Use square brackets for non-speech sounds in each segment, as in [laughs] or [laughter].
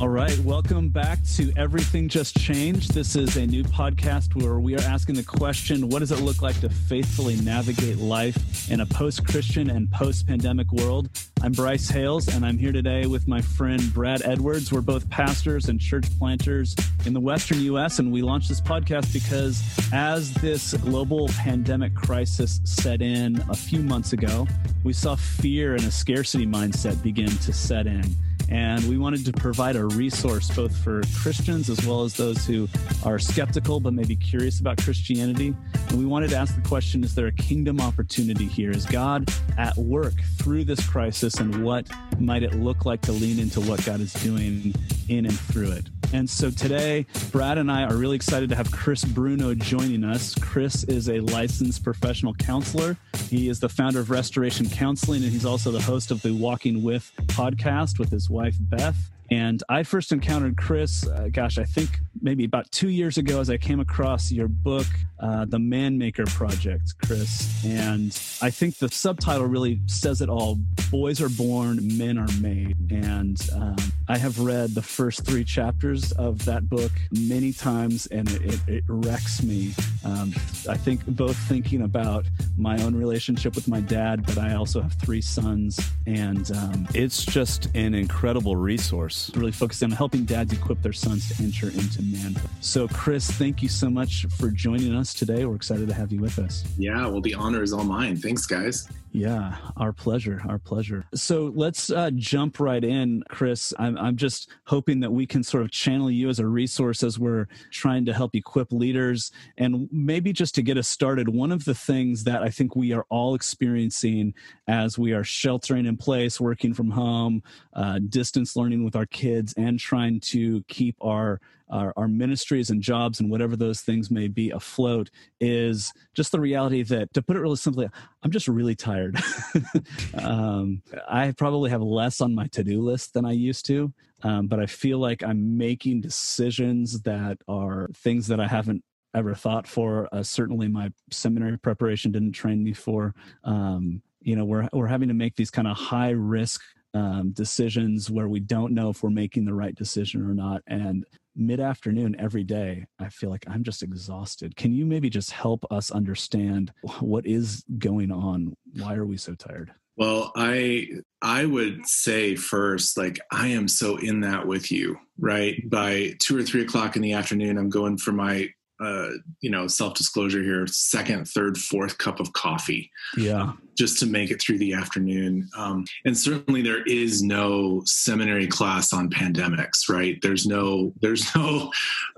All right, welcome back to Everything Just Changed. This is a new podcast where we are asking the question what does it look like to faithfully navigate life in a post Christian and post pandemic world? I'm Bryce Hales, and I'm here today with my friend Brad Edwards. We're both pastors and church planters in the Western U.S., and we launched this podcast because as this global pandemic crisis set in a few months ago, we saw fear and a scarcity mindset begin to set in. And we wanted to provide a resource both for Christians as well as those who are skeptical but maybe curious about Christianity. And we wanted to ask the question Is there a kingdom opportunity here? Is God at work through this crisis? And what might it look like to lean into what God is doing in and through it? And so today, Brad and I are really excited to have Chris Bruno joining us. Chris is a licensed professional counselor. He is the founder of Restoration Counseling, and he's also the host of the Walking With podcast with his wife, Beth. And I first encountered Chris, uh, gosh, I think maybe about two years ago as I came across your book, uh, The Man Maker Project, Chris. And I think the subtitle really says it all Boys are born, men are made. And um, I have read the first three chapters of that book many times, and it, it, it wrecks me. Um, I think both thinking about my own relationship with my dad, but I also have three sons. And um, it's just an incredible resource really focused on helping dads equip their sons to enter into manhood. So, Chris, thank you so much for joining us today. We're excited to have you with us. Yeah, well, the honor is all mine. Thanks, guys. Yeah, our pleasure. Our pleasure. So let's uh, jump right in, Chris. I'm, I'm just hoping that we can sort of channel you as a resource as we're trying to help equip leaders. And maybe just to get us started, one of the things that I think we are all experiencing as we are sheltering in place, working from home, uh, distance learning with our kids, and trying to keep our our, our ministries and jobs and whatever those things may be afloat is just the reality that, to put it really simply, I'm just really tired. [laughs] um, I probably have less on my to do list than I used to, um, but I feel like I'm making decisions that are things that I haven't ever thought for. Uh, certainly, my seminary preparation didn't train me for. Um, you know, we're we're having to make these kind of high risk um, decisions where we don't know if we're making the right decision or not. And mid afternoon every day, I feel like I'm just exhausted. Can you maybe just help us understand what is going on? Why are we so tired? Well, I I would say first, like I am so in that with you, right? Mm-hmm. By two or three o'clock in the afternoon, I'm going for my uh, you know, self disclosure here, second, third, fourth cup of coffee. Yeah. Just to make it through the afternoon. Um, and certainly there is no seminary class on pandemics, right? There's no, there's no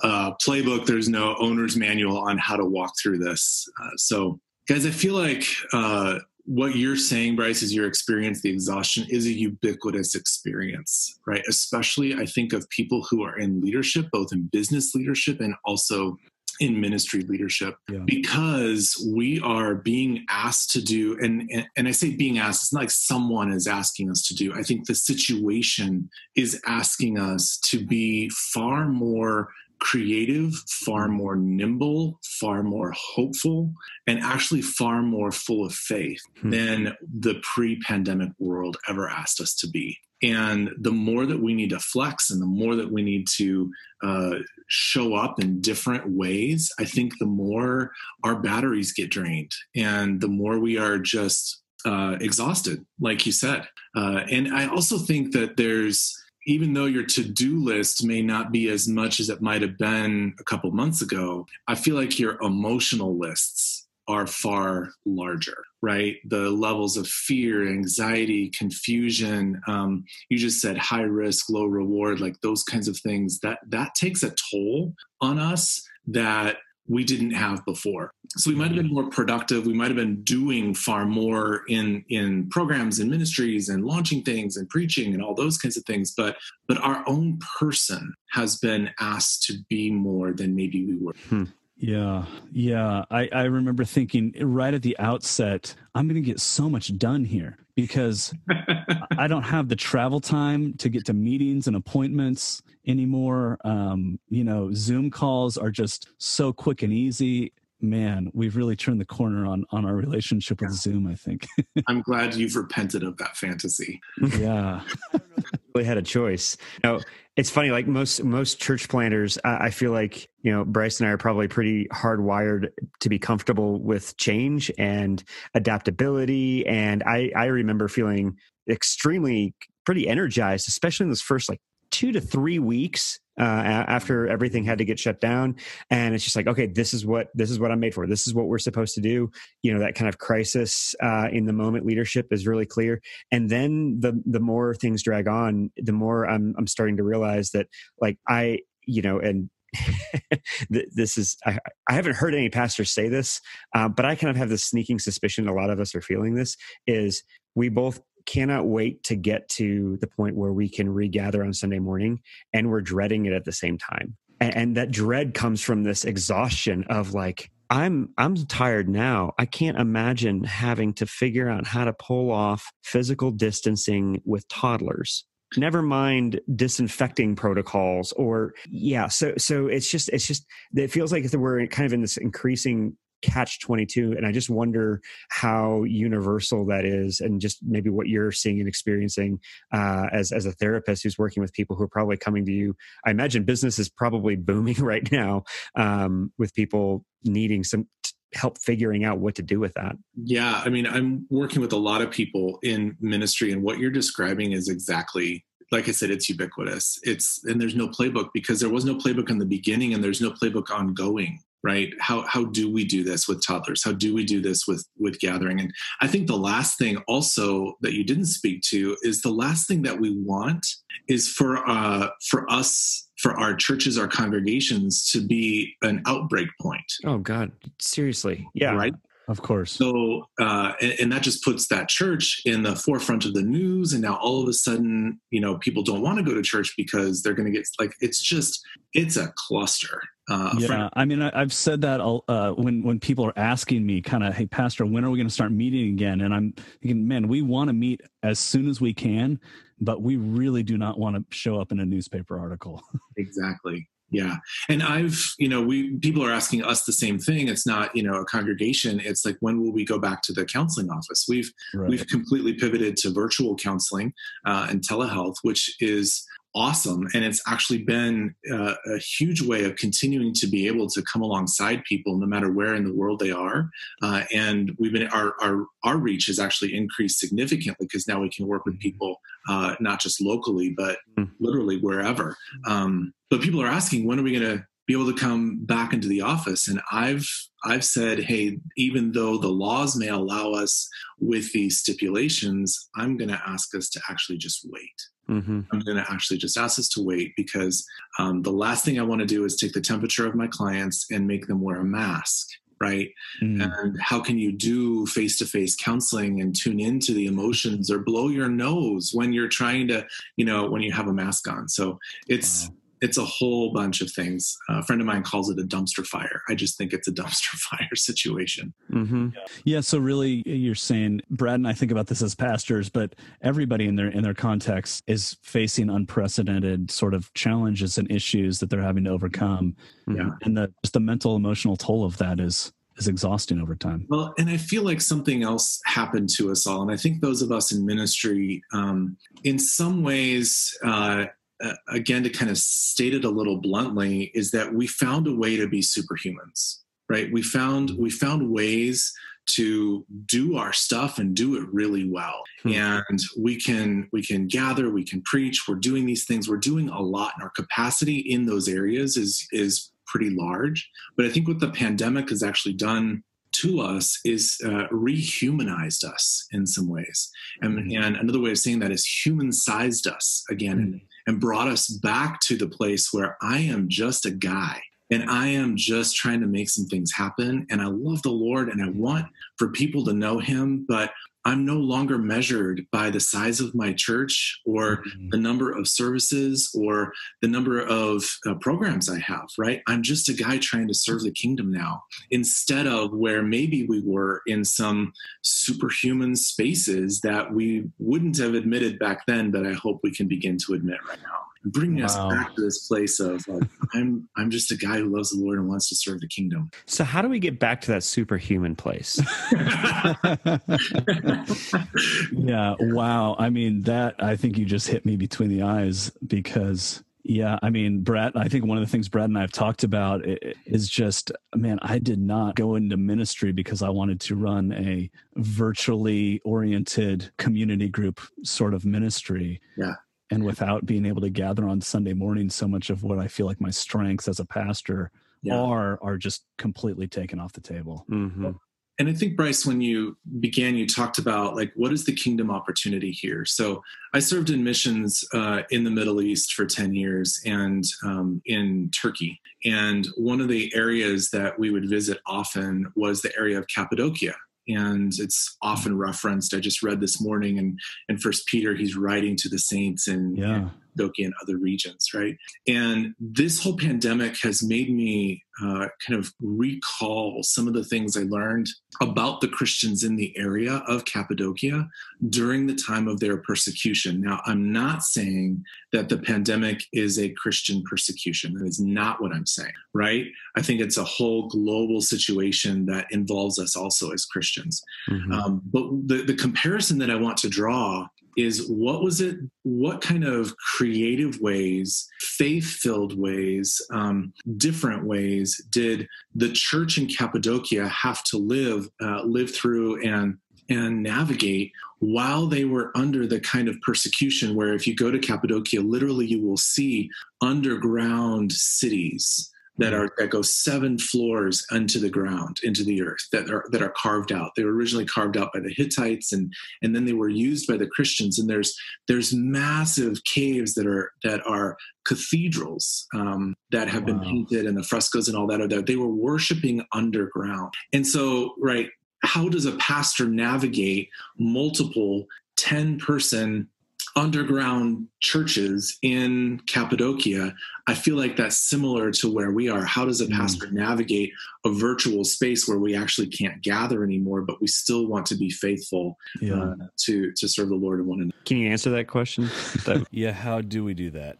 uh, playbook, there's no owner's manual on how to walk through this. Uh, so, guys, I feel like uh, what you're saying, Bryce, is your experience, the exhaustion is a ubiquitous experience, right? Especially, I think of people who are in leadership, both in business leadership and also in ministry leadership yeah. because we are being asked to do and, and, and i say being asked it's not like someone is asking us to do i think the situation is asking us to be far more creative far more nimble far more hopeful and actually far more full of faith hmm. than the pre-pandemic world ever asked us to be and the more that we need to flex and the more that we need to uh, show up in different ways, I think the more our batteries get drained and the more we are just uh, exhausted, like you said. Uh, and I also think that there's, even though your to-do list may not be as much as it might have been a couple months ago i feel like your emotional lists are far larger, right? The levels of fear, anxiety, confusion. Um, you just said high risk, low reward, like those kinds of things. That that takes a toll on us that we didn't have before. So we might have been more productive. We might have been doing far more in in programs and ministries and launching things and preaching and all those kinds of things. But but our own person has been asked to be more than maybe we were. Hmm. Yeah, yeah. I, I remember thinking right at the outset, I'm going to get so much done here because [laughs] I don't have the travel time to get to meetings and appointments anymore. Um, you know, Zoom calls are just so quick and easy. Man, we've really turned the corner on on our relationship with Zoom. I think. I'm glad [laughs] you've repented of that fantasy. Yeah. [laughs] really had a choice. Now, it's funny, like most most church planters, I, I feel like you know Bryce and I are probably pretty hardwired to be comfortable with change and adaptability. And I I remember feeling extremely pretty energized, especially in those first like two to three weeks uh, after everything had to get shut down. And it's just like okay this is what this is what i'm made for. This is what we're supposed to do. You know that kind of crisis uh, in the moment leadership is really clear. And then the the more things drag on the more i'm i'm starting to realize that like i you know and [laughs] this is I, I, haven't heard any pastors say this uh, but i kind of have this sneaking suspicion a lot of us are feeling this is we both cannot wait to get to the point where we can regather on Sunday morning and we're dreading it at the same time. And, and that dread comes from this exhaustion of like, I'm I'm tired now. I can't imagine having to figure out how to pull off physical distancing with toddlers never mind disinfecting protocols or yeah so so it's just it's just it feels like we're kind of in this increasing catch 22 and i just wonder how universal that is and just maybe what you're seeing and experiencing uh, as, as a therapist who's working with people who are probably coming to you. I imagine business is probably booming [laughs] right now um, with people needing some help figuring out what to do with that. Yeah i mean i'm working with a lot of people in ministry and what you're describing is exactly like I said, it's ubiquitous. It's and there's no playbook because there was no playbook in the beginning and there's no playbook ongoing right? How how do we do this with toddlers? How do we do this with with gathering? And i think the last thing also that you didn't speak to is the last thing that we want is for uh for us for our churches our congregations to be an outbreak point. Oh god. Seriously. Yeah. Right of course. So, uh, and, and, that just puts that church in the forefront of the news. And now all of a sudden, you know, people don't want to go to church because they're going to get like, it's just, it's a cluster. Uh, yeah, I mean, I, have said that uh, when when people are asking me, kind of, "Hey, Pastor, when are we going to start meeting again?" And I'm thinking, man, we want to meet as soon as we can, but we really do not want to show up in a newspaper article. [laughs] exactly yeah. And i've you know we people are asking us the same thing. It's not you know a congregation. It's like when will we go back to the counseling office? We've right. we've completely pivoted to virtual counseling uh, and telehealth which is awesome. And it's actually been uh, a huge way of continuing to be able to come alongside people no matter where in the world they are. Uh, and we've been our, our our reach has actually increased significantly because now we can work with mm-hmm. people uh, not just locally but mm. literally wherever. Um, but people are asking when are we going to be able to come back into the office? And i've i've said hey even though the laws may allow us with these stipulations i'm going to ask us to actually just wait Mm-hmm. I'm going to actually just ask us to wait because um, the last thing I want to do is take the temperature of my clients and make them wear a mask, right? Mm. And how can you do face to face counseling and tune into the emotions or blow your nose when you're trying to, you know, when you have a mask on? So it's. Wow it's a whole bunch of things. A friend of mine calls it a dumpster fire. I just think it's a [laughs] dumpster fire situation. Mm-hmm. Yeah. yeah. So really, you're saying, Brad and I think about this as pastors, but everybody in their in their context is facing unprecedented sort of challenges and issues that they're having to overcome. Yeah, and the just the mental emotional toll of that is is exhausting over time. Well, and I feel like something else happened to us all, and I think those of us in ministry, um, in some ways. Uh, uh, again to kind of state it a little bluntly is that we found a way to be superhumans right we found we found ways to do our stuff and do it really well hmm. and we can we can gather we can preach we're doing these things we're doing a lot and our capacity in those areas is is pretty large but i think what the pandemic has actually done to us is uh, rehumanized us in some ways. And, mm-hmm. and, another way of saying that is human sized us again mm-hmm. And, brought us back to the place where I am just a guy and I am just trying to make some things happen. And I love the Lord and I want for people to know Him, but I'm no longer measured by the size of my church or mm-hmm. the number of services or the number of uh, programs I have, right? I'm just a guy trying to serve the kingdom now instead of where maybe we were in some superhuman spaces that we wouldn't have admitted back then, but I hope we can begin to admit right now. Bringing wow. us back to this place of like, [laughs] I'm I'm just a guy who loves the Lord and wants to serve the kingdom. So how do we get back to that superhuman place? [laughs] [laughs] yeah, wow. I mean, that I think you just hit me between the eyes because yeah, I mean, Brett, I think one of the things Brett and I have talked about is just, man, I did not go into ministry because I wanted to run a virtually oriented community group sort of ministry. Yeah. And without being able to gather on Sunday morning, so much of what I feel like my strengths as a pastor yeah. are are just completely taken off the table. Mm-hmm and I think Bryce, when you began, you talked about like what is the kingdom opportunity here. So I served in missions uh, in the Middle East for ten years and um, in Turkey. And one of the areas that we would visit often was the area of Cappadocia, and it's often referenced. I just read this morning in in First Peter, he's writing to the saints and, yeah. Doki and other regions, right? And this whole pandemic has made me uh, kind of recall some of the things I learned about the Christians in the area of Cappadocia during the time of their persecution. Now, I'm not saying that the pandemic is a Christian persecution. That is not what I'm saying, right? I think it's a whole global situation that involves us also as Christians. Mm-hmm. Um, but the, the comparison that I want to draw is what was it what kind of creative ways faith filled ways um, different ways did the church in cappadocia have to live uh, live through and and navigate while they were under the kind of persecution where if you go to cappadocia literally you will see underground cities that are that go seven floors into the ground into the earth that are that are carved out. They were originally carved out by the hittites and and then they were used by the christians. And there's there's massive caves that are that are cathedrals um, that have wow. been painted and the frescoes and all that are there. They were worshiping underground. And so right how does a pastor navigate multiple 10 person underground churches in Cappadocia, I feel like that's similar to where we are. How does a hmm. pastor mm. navigate a virtual space where we actually can't gather anymore, but we still want to be faithful yeah. uh, to to serve the Lord and one another? Can you answer that question? [laughs] yeah, how do we do that?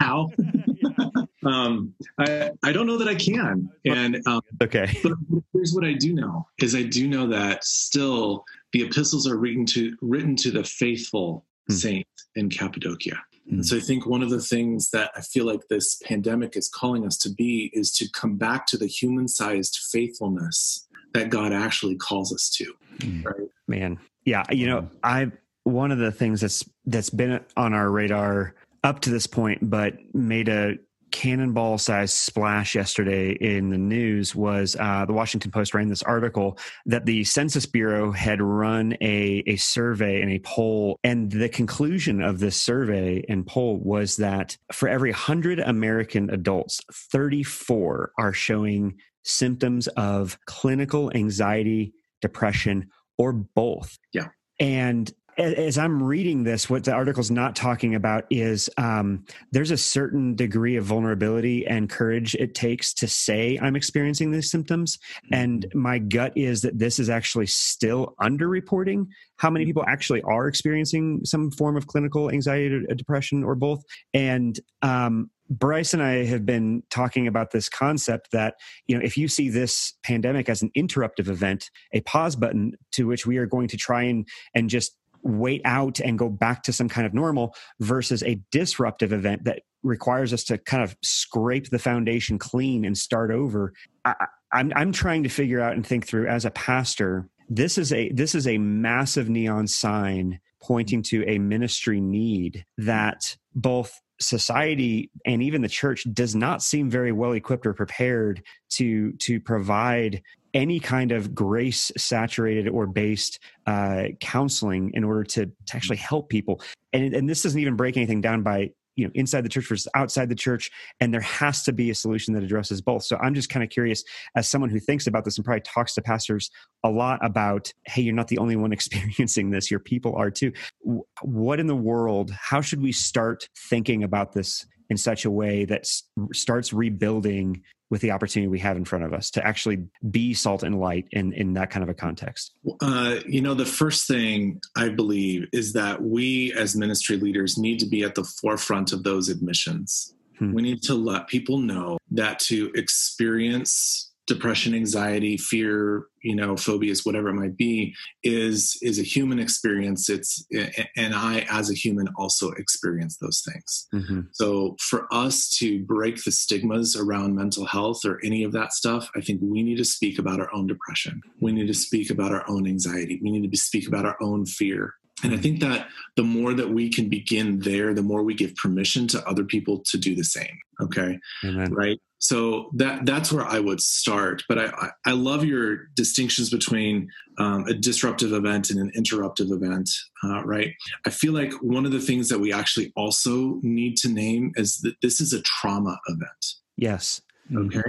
how? um, I I don't know that I can. And um, okay, but here's what I do know: is I do know that still the epistles are written to written to the faithful mm. Saint in Cappadocia. Mm. And so I think one of the things that I feel like this pandemic is calling us to be is to come back to the human sized faithfulness that God actually calls us to. Mm. Right? Man. Yeah. You know, I, one of the things that's, that's been on our radar up to this point, but made a cannonball sized splash yesterday in the news was uh, the Washington Post ran this article that the Census Bureau had run a, a survey and a poll. And the conclusion of this survey and poll was that for every 100 American adults, 34 are showing symptoms of clinical anxiety, depression, or both. Yeah. And as I'm reading this, what the article's not talking about is um, there's a certain degree of vulnerability and courage it takes to say I'm experiencing these symptoms. And mm-hmm. my gut is that this is actually still underreporting how many people actually are experiencing some form of clinical anxiety or depression or both. And um, Bryce and I have been talking about this concept that, you know, if you see this pandemic as an interruptive event, a pause button to which we are going to try and, and just wait out and go back to some kind of normal versus a disruptive event that requires us to kind of scrape the foundation clean and start over. I, I'm, I'm trying to figure out and think through as a pastor. This is a this is a massive neon sign pointing to a ministry need that both society and even the church does not seem very well equipped or prepared to to provide any kind of grace saturated or based uh, counseling in order to, to actually help people. And, and this doesn't even break anything down by you know inside the church versus outside the church and there has to be a solution that addresses both. So i'm just kind of curious as someone who thinks about this and probably talks to pastors a lot about hey you're not the only one [laughs] experiencing this your people are too. What in the world how should we start thinking about this in such a way that starts rebuilding with the opportunity we have in front of us to actually be salt and light in in that kind of a context uh, you know the first thing i believe is that we as ministry leaders need to be at the forefront of those admissions hmm. we need to let people know that to experience depression anxiety fear you know phobias whatever it might be is is a human experience it's and i as a human also experience those things mm-hmm. so for us to break the stigmas around mental health or any of that stuff i think we need to speak about our own depression we need to speak about our own anxiety we need to speak about our own fear and I think that the more that we can begin there, the more we give permission to other people to do the same. Okay. Amen. Right so that that's where I would start. But I I love your distinctions between um, a disruptive event and an interruptive event. Uh, right. I feel like one of the things that we actually also need to name is that this is a trauma event. Yes. Okay.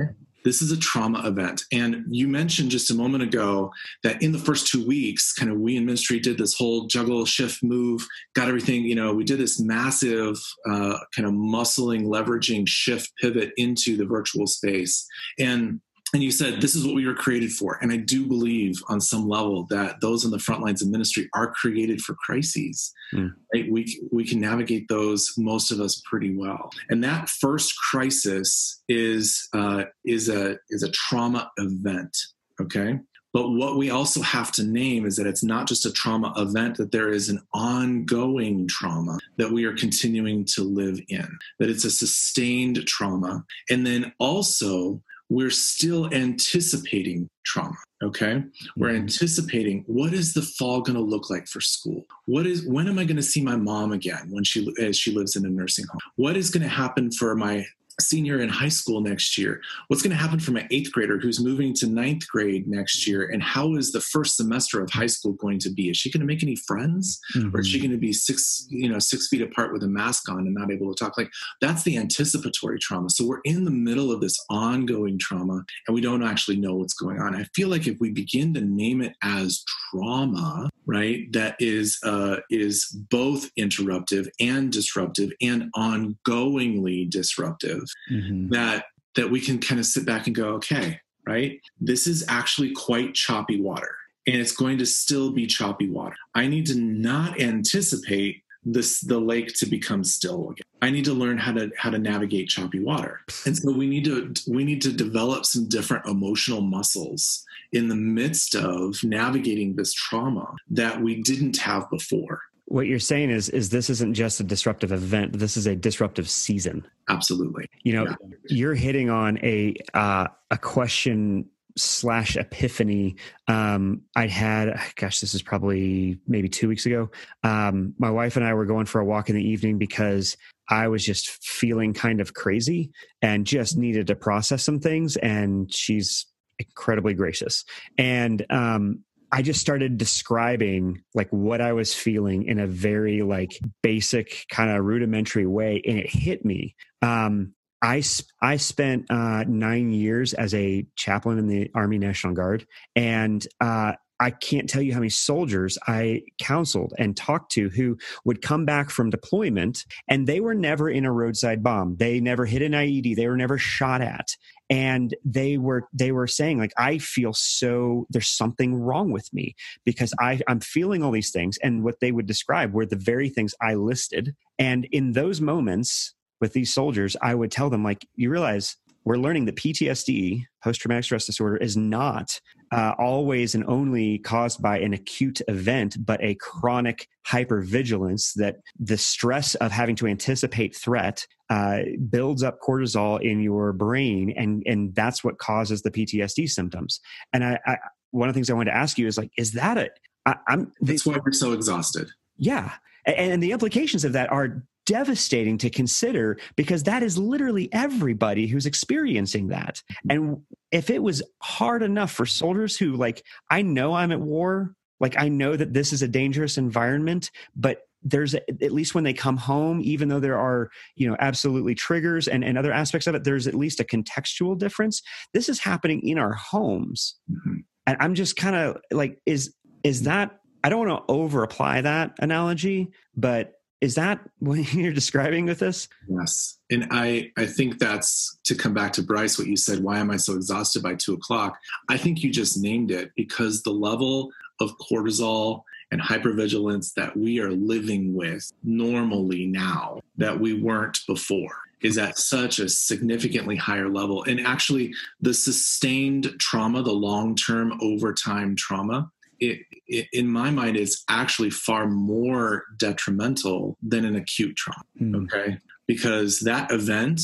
This is a trauma event. And you mentioned just a moment ago that in the first two weeks, kind of we in ministry did this whole juggle, shift, move, got everything, you know, we did this massive uh, kind of muscling, leveraging shift pivot into the virtual space. And and you said this is what we were created for and i do believe on some level that those on the front lines of ministry are created for crises mm. right we, we can navigate those most of us pretty well and that first crisis is uh, is a is a trauma event okay but what we also have to name is that it's not just a trauma event, that there is an ongoing trauma that we are continuing to live in, that it's a sustained trauma. And then also we're still anticipating trauma okay? We're mm-hmm. anticipating what is the fall going to look like for school? What is when am i going to see my mom again when she as she lives in a nursing home? What is going to happen for my senior in high school next year? What's going to happen for my eighth grader who's moving to ninth grade next year? And how is the first semester of high school going to be? Is she going to make any friends, mm-hmm. or is she mm-hmm. going to be six, you know, six feet apart with a mask on and not able to talk? Like that's the anticipatory trauma. So we're in the middle of this ongoing trauma, and we don't actually know what's going on. I feel like if we begin to name it as trauma, right, that is uh, is both interruptive and disruptive and ongoingly disruptive mm-hmm. that that we can kind of sit back and go, okay, right? This is actually quite choppy water. And it's going to still be choppy water. I need to not anticipate this the lake to become still again. I need to learn how to how to navigate choppy water. And so we need to we need to develop some different emotional muscles in the midst of navigating this trauma that we didn't have before what you're saying is is this isn't just a disruptive event. This is a disruptive season. Absolutely. You know yeah. you're hitting on a uh, a question slash epiphany. Um i had gosh this is probably maybe two weeks ago. Um my wife and i were going for a walk in the evening because i was just feeling kind of crazy and just needed to process some things and she's incredibly gracious. And um I just started describing like what I was feeling in a very like basic kind of rudimentary way, and it hit me. Um, I I spent uh, nine years as a chaplain in the Army National Guard, and uh, I can't tell you how many soldiers I counseled and talked to who would come back from deployment and they were never in a roadside bomb. They never hit an IED. They were never shot at. And they were they were saying like I feel so there's something wrong with me because I I'm feeling all these things and what they would describe were the very things I listed. And in those moments with these soldiers, I would tell them like you realize we're learning that PTSD, post traumatic stress disorder, is not uh, always and only caused by an acute event, but a chronic hypervigilance that the stress of having to anticipate threat uh, builds up cortisol in your brain, and and that's what causes the PTSD symptoms. And I, I one of the things I wanted to ask you is like, is that a? I, I'm. That's why we're so exhausted. Yeah, and the implications of that are devastating to consider because that is literally everybody who's experiencing that. And if it was hard enough for soldiers who, like, I know I'm at war, like, I know that this is a dangerous environment, but there's a, at least when they come home even though there are you know absolutely triggers and, and other aspects of it there's at least a contextual difference this is happening in our homes mm-hmm. and i'm just kind of like is is that i don't want to over apply that analogy but is that what [laughs] you're describing with this? Yes. And I, I think that's to come back to Bryce, what you said, why am I so exhausted by two o'clock? I think you just named it because the level of cortisol and hypervigilance that we are living with normally now that we weren't before is at such a significantly higher level. And actually, the sustained trauma, the long term overtime trauma, it, it, in my mind, is actually far more detrimental than an acute trauma. Mm. Okay. Because that event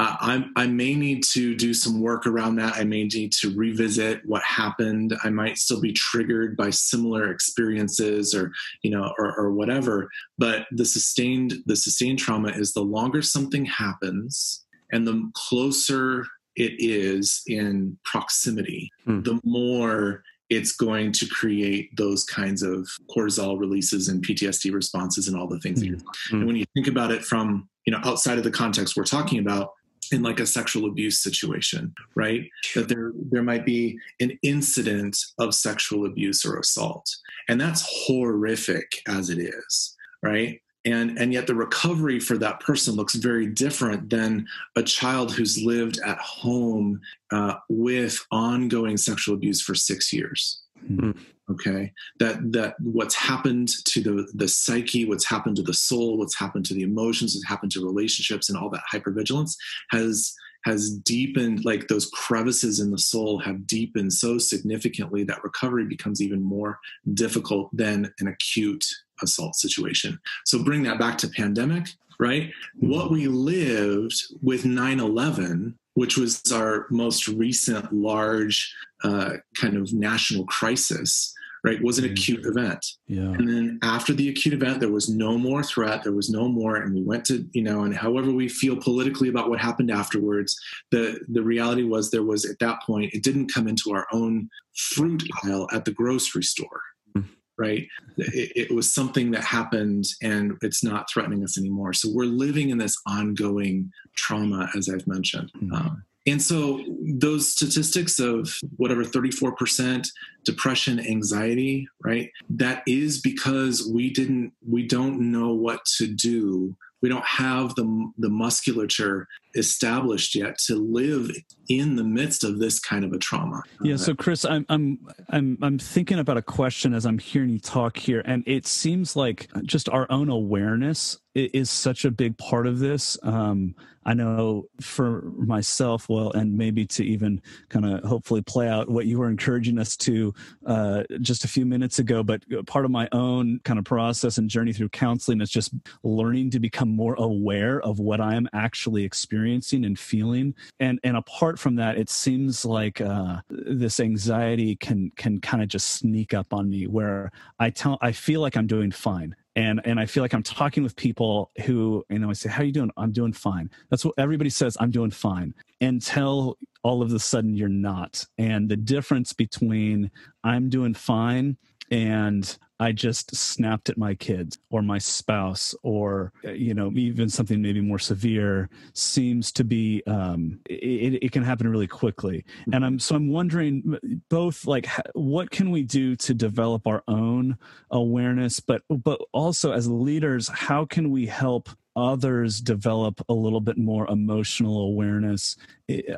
I, I may need to do some work around that. I may need to revisit what happened. I might still be triggered by similar experiences, or you know, or, or whatever. But the sustained the sustained trauma is the longer something happens, and the closer it is in proximity, hmm. the more it's going to create those kinds of cortisol releases and PTSD responses and all the things. Mm. And when you think about it from you know outside of the context we're talking about, in like a sexual abuse situation right that there there might be an incident of sexual abuse or assault and that's horrific as it is right and and yet the recovery for that person looks very different than a child who's lived at home uh, with ongoing sexual abuse for six years. Mm-hmm okay? That that what's happened to the the psyche what's happened to the soul what's happened to the emotions what's happened to relationships and all that hypervigilance has has deepened like those crevices in the soul have deepened so significantly that recovery becomes even more difficult than an acute assault situation so bring that back to pandemic right mm-hmm. what we lived with 9-11 which was our most recent large uh, kind of national crisis right was an mm-hmm. acute event yeah and then after the acute event there was no more threat there was no more and we went to you know and however we feel politically about what happened afterwards the the reality was there was at that point it didn't come into our own fruit aisle at the grocery store mm-hmm. right it, it, was something that happened and it's not threatening us anymore so we're living in this ongoing trauma as i've mentioned mm-hmm. um, and so those statistics of whatever 34% depression, anxiety, right? That is because we didn't we don't know what to do. We don't have the the musculature established yet to live in the midst of this kind of a trauma. Yeah, so Chris, I'm I'm I'm I'm thinking about a question as I'm hearing you talk here and it seems like just our own awareness is such a big part of this. Um, I know for myself, well, and maybe to even kind of hopefully play out what you were encouraging us to uh, just a few minutes ago, but part of my own kind of process and journey through counseling is just learning to become more aware of what I am actually experiencing and feeling. And and apart from that, it seems like uh, this anxiety can can kind of just sneak up on me where I tell I feel like I'm doing fine. And and I feel like I'm talking with people who you know I say how are you doing? I'm doing fine. That's what everybody says I'm doing fine until all of a sudden you're not. And the difference between I'm doing fine and I just snapped at my kids or my spouse or you know even something maybe more severe seems to be um, it, it can happen really quickly. And I'm so I'm wondering both like what can we do to develop our own awareness but but also as leaders how can we help others develop a little bit more emotional awareness.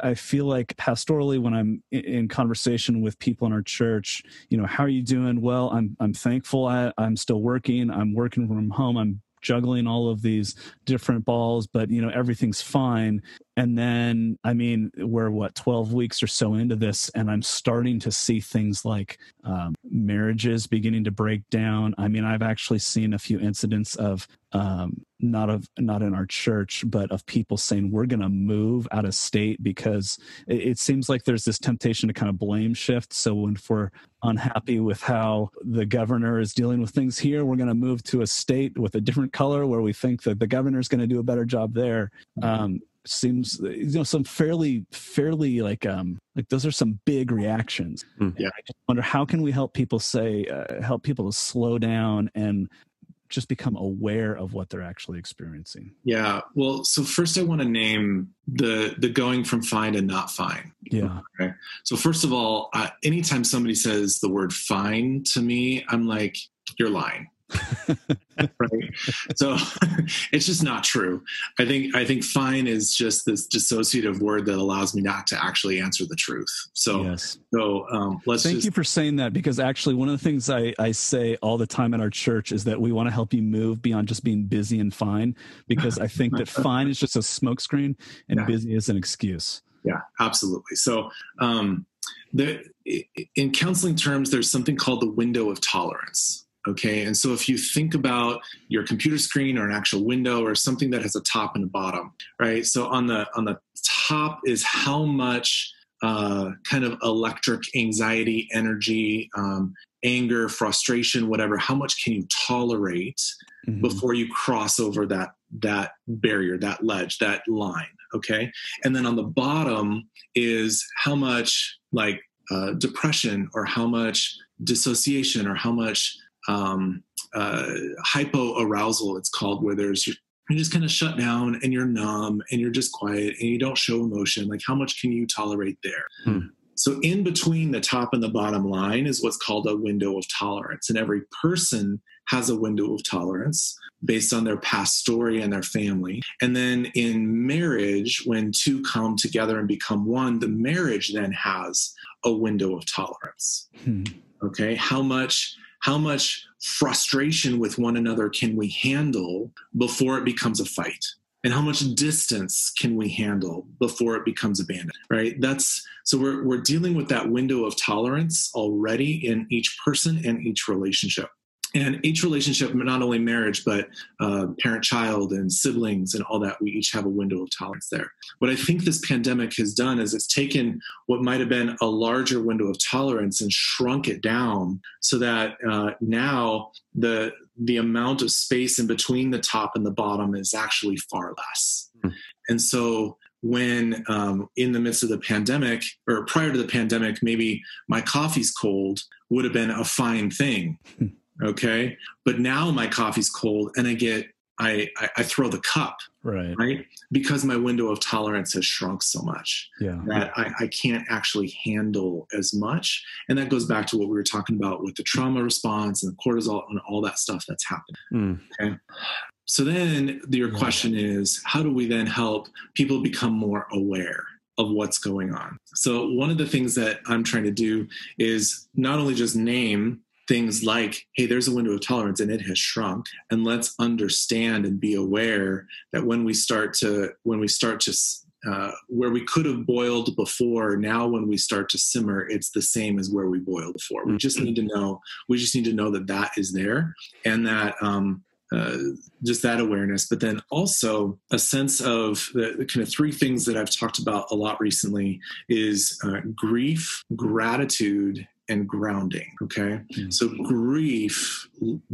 I feel like pastorally, when I'm in conversation with people in our church, you know, how are you doing? Well, I'm I'm thankful. I, I'm still working. I'm working from home. I'm juggling all of these different balls, but you know, everything's fine. And then, I mean, we're what, 12 weeks or so into this, and I'm starting to see things like um, marriages beginning to break down. I mean, I've actually seen a few incidents of um, not of not in our church, but of people saying we're going to move out of state because it, it, seems like there's this temptation to kind of blame shift. So when we're unhappy with how the governor is dealing with things here, we're going to move to a state with a different color where we think that the governor is going to do a better job there. Um, seems you know some fairly fairly like um like those are some big reactions. Mm, yeah. I just wonder how can we help people say uh, help people to slow down and just become aware of what they're actually experiencing? Yeah. Well so first i want to name the the going from fine and not fine. Yeah. Okay. So first of all uh, anytime somebody says the word fine to me i'm like you're lying [laughs] right so [laughs] it's just not true. I think I think fine is just this dissociative word that allows me not to actually answer the truth. So yes. so um, let's thank just, you for saying that because actually one of the things I, I say all the time in our church is that we want to help you move beyond just being busy and fine because I think that [laughs] fine is just a smokescreen and yeah. busy is an excuse. Yeah, absolutely. So um, there, in counseling terms, there's something called the window of tolerance. Okay. And so if you think about your computer screen or an actual window or something that has a top and a bottom, right? So on the on the top is how much uh, kind of electric anxiety, energy, um, anger, frustration, whatever. How much can you tolerate mm-hmm. before you cross over that that barrier, that ledge, that line? Okay. And then on the bottom is how much like uh, depression or how much dissociation or how much um, uh, hypoarousal, it's called, where there's you're just kind of shut down and you're numb and you're just quiet and you don't show emotion. Like, how much can you tolerate there? Hmm. So, in between the top and the bottom line is what's called a window of tolerance. And every person has a window of tolerance based on their past story and their family. And then in marriage, when two come together and become one, the marriage then has a window of tolerance. Hmm. Okay. How much how much frustration with one another can we handle before it becomes a fight? And how much distance can we handle before it becomes abandoned right? That's so we're, we're dealing with that window of tolerance already in each person and each relationship and each relationship not only marriage but uh, parent child and siblings and all that we each have a window of tolerance there. What i think this pandemic has done is it's taken what might have been a larger window of tolerance and shrunk it down so that uh, now the the amount of space in between the top and the bottom is actually far less. Mm. and so when um, in the midst of the pandemic or prior to the pandemic maybe my coffee's cold would have been a fine thing. Hmm okay? But now my coffee's cold and i get I, I, I throw the cup right. right? Because my window of tolerance has shrunk so much yeah. that I, I can't actually handle as much. And that goes back to what we were talking about with the trauma response and the cortisol and all that stuff that's happened mm. okay? So then your question is how do we then help people become more aware of what's going on? So one of the things that i'm trying to do is not only just name things like, hey, there's a window of tolerance and it has shrunk. And let's understand and be aware that when we start to, when we start to, uh, where we could have boiled before, now when we start to simmer, it's the same as where we boiled before. We just need to know, we just need to know that that is there and that, um, uh, just that awareness, but then also a sense of the, the, kind of three things that I've talked about a lot recently is uh, grief, gratitude, and grounding. Okay. Mm-hmm. So grief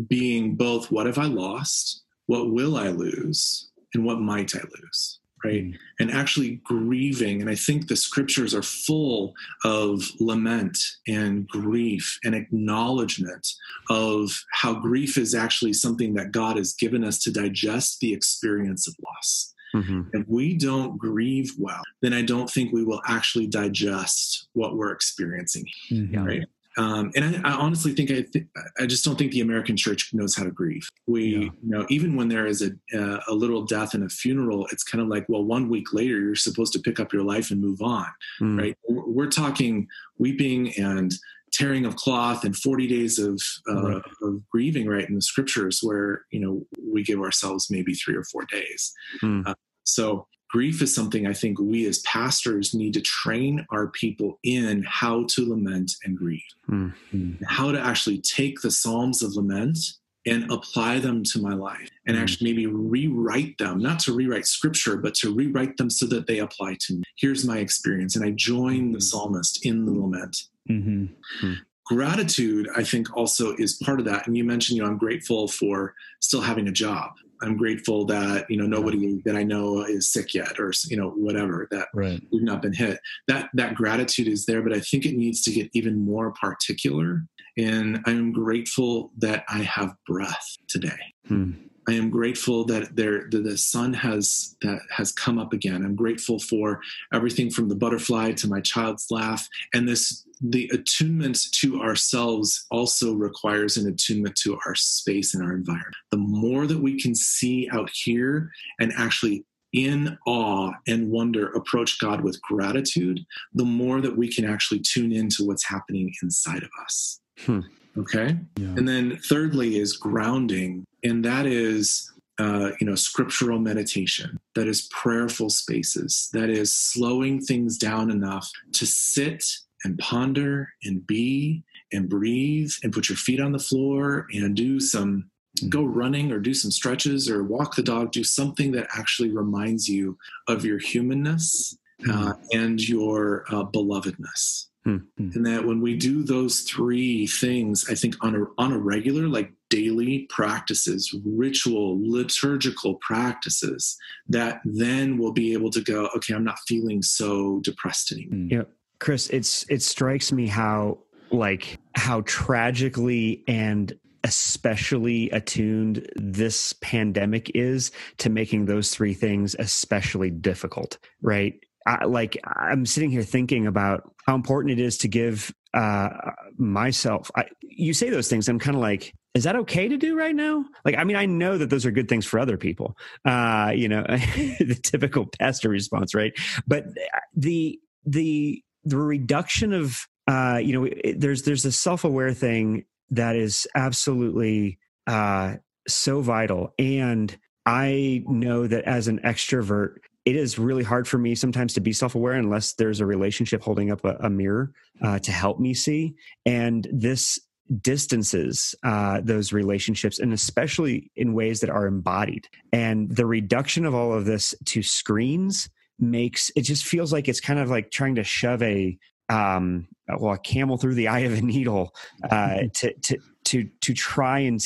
being both what have I lost, what will I lose, and what might I lose. Right. Mm-hmm. And actually grieving. And I think the scriptures are full of lament and grief and acknowledgement of how grief is actually something that God has given us to digest the experience of loss. Mm-hmm. If we don't grieve well, then I don't think we will actually digest what we're experiencing. Mm-hmm. Right. Um, and I, I, honestly think I, th- I just don't think the American church knows how to grieve. We, yeah. you know, even when there is a, uh, a little death and a funeral, it's kind of like, well, one week later, you're supposed to pick up your life and move on, mm. right? We're, we're talking weeping and tearing of cloth and 40 days of, uh, right. of grieving right in the scriptures where you know we give ourselves maybe three or four days mm. uh, so grief is something I think we as pastors need to train our people in how to lament and grieve, mm-hmm. how to actually take the Psalms of lament and apply them to my life and mm actually maybe rewrite them, not to rewrite scripture, but to rewrite them so that they apply to me. Here's my experience. And I join the psalmist in the lament. Mm-hmm. Mm-hmm. Gratitude, I think, also is part of that. And you mentioned, you know, I'm grateful for still having a job. I'm grateful that you know nobody that I know is sick yet, or you know whatever that right. we've not been hit. That that gratitude is there, but I think it needs to get even more particular. And I'm grateful that I have breath today. Hmm. I am grateful that there that the sun has that has come up again. I'm grateful for everything from the butterfly to my child's laugh. And this the attunement to ourselves also requires an attunement to our space and our environment. The more that we can see out here and actually in awe and wonder approach God with gratitude, the more that we can actually tune into what's happening inside of us. Hmm. Okay. Yeah. And then thirdly is grounding, and that is uh, you know scriptural meditation. That is prayerful spaces. That is slowing things down enough to sit and ponder and be and breathe and put your feet on the floor and do some go running or do some stretches or walk the dog do something that actually reminds you of your humanness hmm. uh, and your uh, belovedness. Mm-hmm. And that when we do those three things, I think on a on a regular, like daily practices, ritual, liturgical practices, that then we'll be able to go, okay, I'm not feeling so depressed anymore. Hmm. Yeah. Chris, it's it strikes me how like how tragically and especially attuned this pandemic is to making those three things especially difficult, right? I, like I'm sitting here thinking about how important it is to give uh, myself. I, you say those things, I'm kind of like, is that okay to do right now? Like, I mean, I know that those are good things for other people. Uh, you know, [laughs] the typical pastor response, right? But the the the reduction of uh, you know, it, there's there's a self aware thing that is absolutely uh, so vital, and I know that as an extrovert, it is really hard for me sometimes to be self-aware unless there's a relationship holding up a, a mirror uh, to help me see and this distances uh, those relationships and especially in ways that are embodied. And the reduction of all of this to screens makes it just feels like it's kind of like trying to shove a um well a camel through the eye of a needle uh [laughs] to to to to try and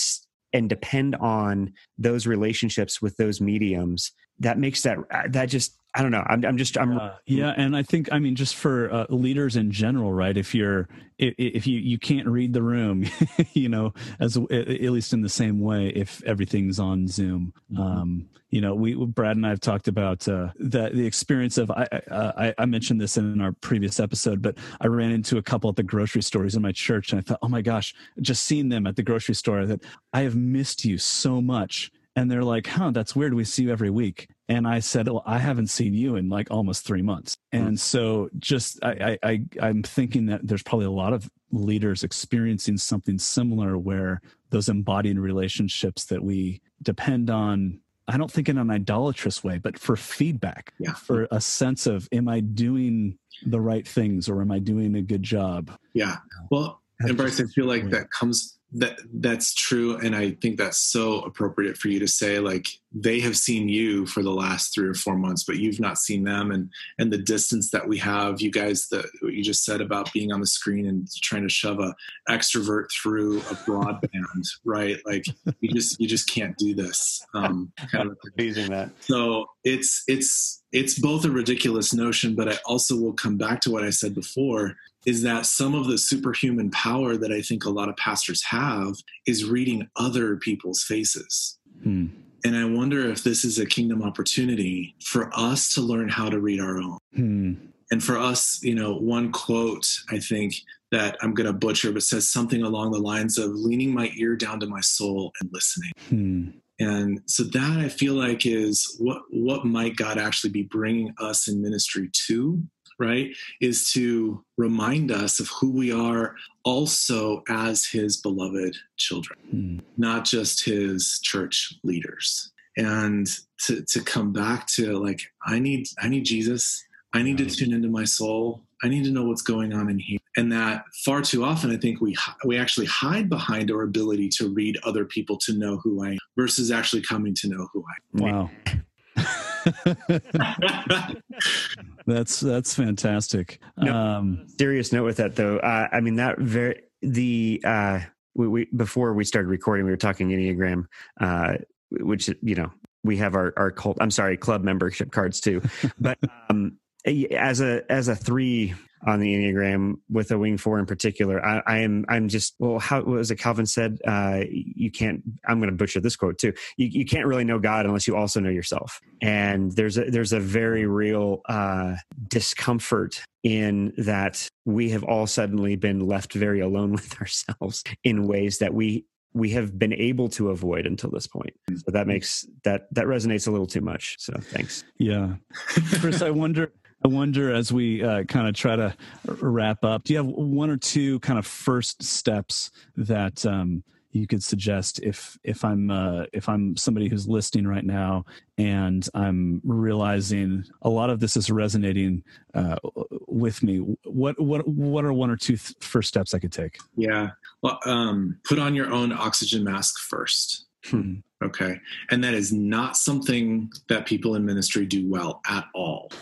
and depend on those relationships with those mediums. That makes that uh, that just I don't know. I'm, I'm just I'm uh, yeah, and I think I mean just for uh, leaders in general, right? If you're if, if you you can't read the room, [laughs] you know, as at least in the same way, if everything's on Zoom, mm-hmm. um, you know, we Brad and I have talked about uh, the the experience of I, I I mentioned this in our previous episode, but I ran into a couple at the grocery stores in my church, and I thought, oh my gosh, just seeing them at the grocery store, that I have missed you so much and they're like, huh, that's weird. We see you every week. And I said, well, I haven't seen you in like almost three months. Hmm. And so just, I, I, I'm thinking that there's probably a lot of leaders experiencing something similar where those embodied relationships that we depend on I don't think in an idolatrous way, but for feedback, yeah. for a sense of, am I doing the right things or am I doing a good job? Yeah. Well, and Bryce, I feel like that comes that that's true and i think that's so appropriate for you to say like they have seen you for the last three or four months but you've not seen them and and the distance that we have you guys that what you just said about being on the screen and trying to shove a extrovert through a broadband [laughs] right? Like you just you just can't do this um [laughs] kind of amazing that so it's it's it's both a ridiculous notion but i also will come back to what i said before is that some of the superhuman power that I think a lot of pastors have is reading other people's faces. Hmm. And I wonder if this is a kingdom opportunity for us to learn how to read our own. Hmm. And for us, you know, one quote I think that I'm going to butcher, but says something along the lines of leaning my ear down to my soul and listening. Hmm. And so that I feel like is what what might God actually be bringing us in ministry to right, is to remind us of who we are also as his beloved children, mm. not just his church leaders. And to, to come back to like, I need, I need Jesus. I need to tune into my soul. I need to know what's going on in here. And that far too often, I think we we actually hide behind our ability to read other people to know who I am versus actually coming to know who I am. Wow. [laughs] [laughs] that's that's fantastic. No, um, serious note with that though. Uh, I mean that very the uh, we, we, before we started recording, we were talking enneagram, uh, which you know we have our our cult. I'm sorry, club membership cards too. but [laughs] um, as a as a three on the Enneagram with a wing four in particular. I, I am I'm just well, how was it Calvin said? Uh, you can't. I'm going to butcher this quote too. You, you can't really know God unless you also know yourself. And there's a there's a very real uh, discomfort in that we have all suddenly been left very alone [laughs] with ourselves in ways that we we have been able to avoid until this point. So that makes that that resonates a little too much. So thanks. Yeah, Chris, I wonder. I wonder as we uh, kind of try to wrap up, do you have one or two kind of first steps that um, you could suggest if if I'm uh, if I'm somebody who's listening right now and I'm realizing a lot of this is resonating uh, with me? What what what are one or two th- first steps I could take? Yeah, well, um, put on your own oxygen mask first. Hmm. Okay. And that is not something that people in ministry do well at all.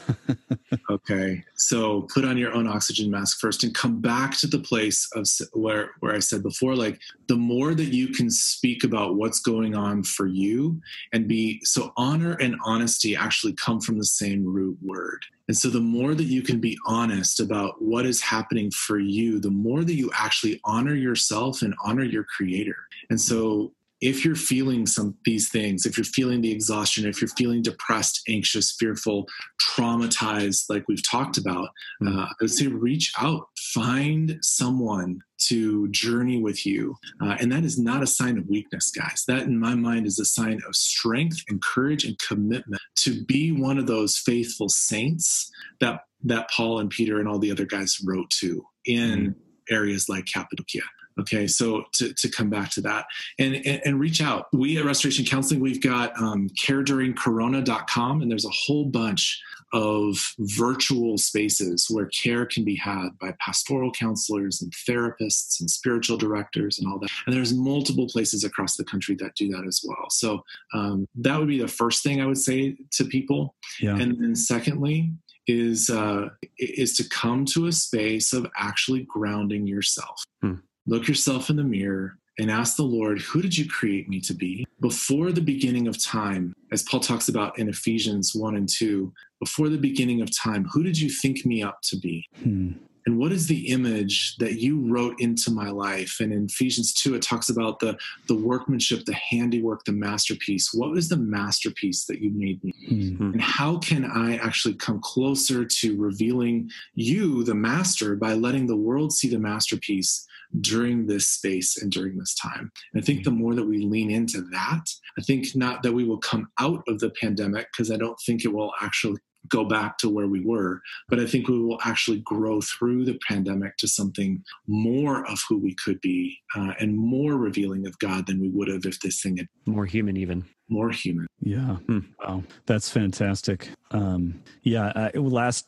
[laughs] okay. So put on your own oxygen mask first and come back to the place of where, where I said before, like the more that you can speak about what's going on for you and be so honor and honesty actually come from the same root word. And so the more that you can be honest about what is happening for you, the more that you actually honor yourself and honor your creator. And so if you're feeling some these things if you're feeling the exhaustion if you're feeling depressed anxious fearful traumatized like we've talked about uh, i would say reach out find someone to journey with you. Uh, and that is not a sign of weakness guys. That in my mind is a sign of strength and courage and commitment to be one of those faithful saints that that paul and peter and all the other guys wrote to in mm-hmm. areas like cappadocia okay so to, to come back to that and, and, and reach out. We at restoration counseling we've got um, careduringcorona.com and there's a whole bunch of virtual spaces where care can be had by pastoral counselors and therapists and spiritual directors and all that. And there's multiple places across the country that do that as well. So um, that would be the first thing i would say to people. Yeah. and then secondly is uh, is to come to a space of actually grounding yourself. Hmm look yourself in the mirror and ask the Lord, who did you create me to be? Before the beginning of time, as Paul talks about in Ephesians 1 and 2, before the beginning of time, who did you think me up to be? Hmm. And what is the image that you wrote into my life? And in Ephesians 2, it talks about the, the workmanship, the handiwork, the masterpiece. What was the masterpiece that you made me? Mm-hmm. And how can I actually come closer to revealing you, the master, by letting the world see the masterpiece during this space and during this time. And I think the more that we lean into that, I think not that we will come out of the pandemic, because I don't think it will actually go back to where we were, but I think we will actually grow through the pandemic to something more of who we could be uh, and more revealing of God than we would have if this thing had more human, even more human. Yeah. Hmm. Wow. That's fantastic. Um, yeah. I, last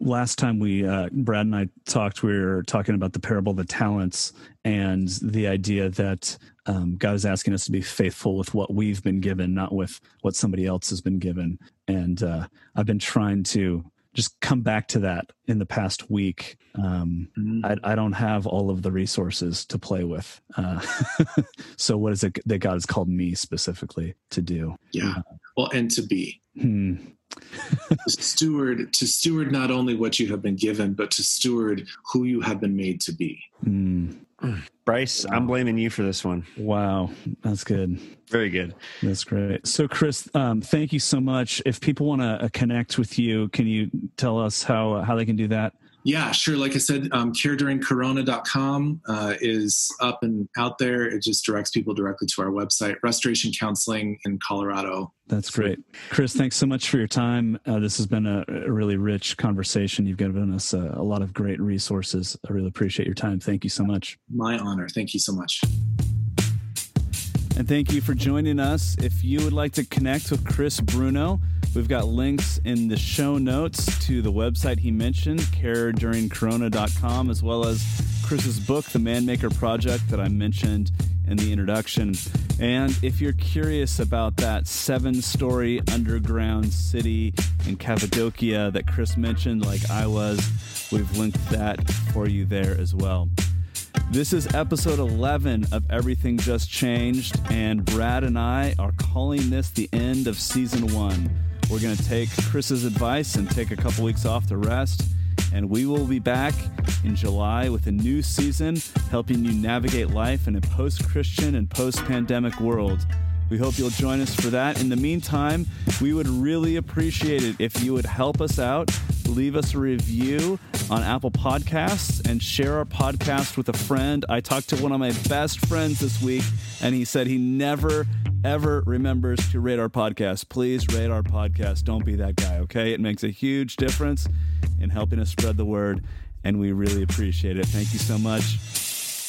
last time we uh, Brad and I talked, we were talking about the parable of the talents and the idea that um, God is asking us to be faithful with what we've been given, not with what somebody else has been given. And uh, I've been trying to just come back to that in the past week. Um, mm-hmm. I, I, don't have all of the resources to play with. Uh, [laughs] so, what is it that God has called me specifically to do? Yeah. Uh, well, and to be. Hmm. To steward to steward not only what you have been given but to steward who you have been made to be mm. Bryce. I'm blaming you for this one. Wow, that's good. Very good. That's great. So, Chris, um, thank you so much. If people want to uh, connect with you, can you tell us how uh, how they can do that? Yeah, sure. Like I said, um, careduringcorona.com uh, is up and out there. It just directs people directly to our website, Restoration Counseling in Colorado. That's great. Chris, thanks so much for your time. Uh, this has been a, a, really rich conversation. You've given us a, a lot of great resources. I really appreciate your time. Thank you so much. My honor. Thank you so much. And thank you for joining us. If you would like to connect with Chris Bruno, we've got links in the show notes to the website he mentioned, careduringcorona.com, as well as Chris's book, The Manmaker Project, that I mentioned in the introduction. And if you're curious about that seven story underground city in Cappadocia that Chris mentioned, like I was, we've linked that for you there as well. This is episode 11 of Everything Just Changed, and Brad and I are calling this the end of season one. We're going to take Chris's advice and take a couple weeks off to rest And we will be back in July with a new season helping you navigate life in a post Christian and post pandemic world. We hope you'll join us for that. In the meantime, we would really appreciate it if you would help us out, leave us a review on Apple Podcasts, and share our podcast with a friend. I talked to one of my best friends this week, and he said he never, ever remembers to rate our podcast. Please rate our podcast. Don't be that guy, okay? It makes a huge difference in helping us spread the word, and we really appreciate it. Thank you so much.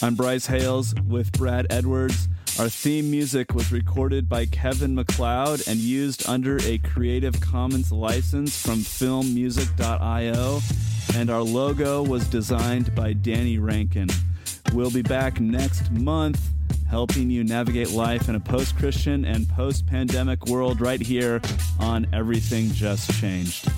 I'm Bryce Hales with Brad Edwards. Our theme music was recorded by Kevin MacLeod and used under a Creative Commons license from filmmusic.io. And our logo was designed by Danny Rankin. We'll be back next month helping you navigate life in a post Christian and post pandemic world right here on Everything Just Changed.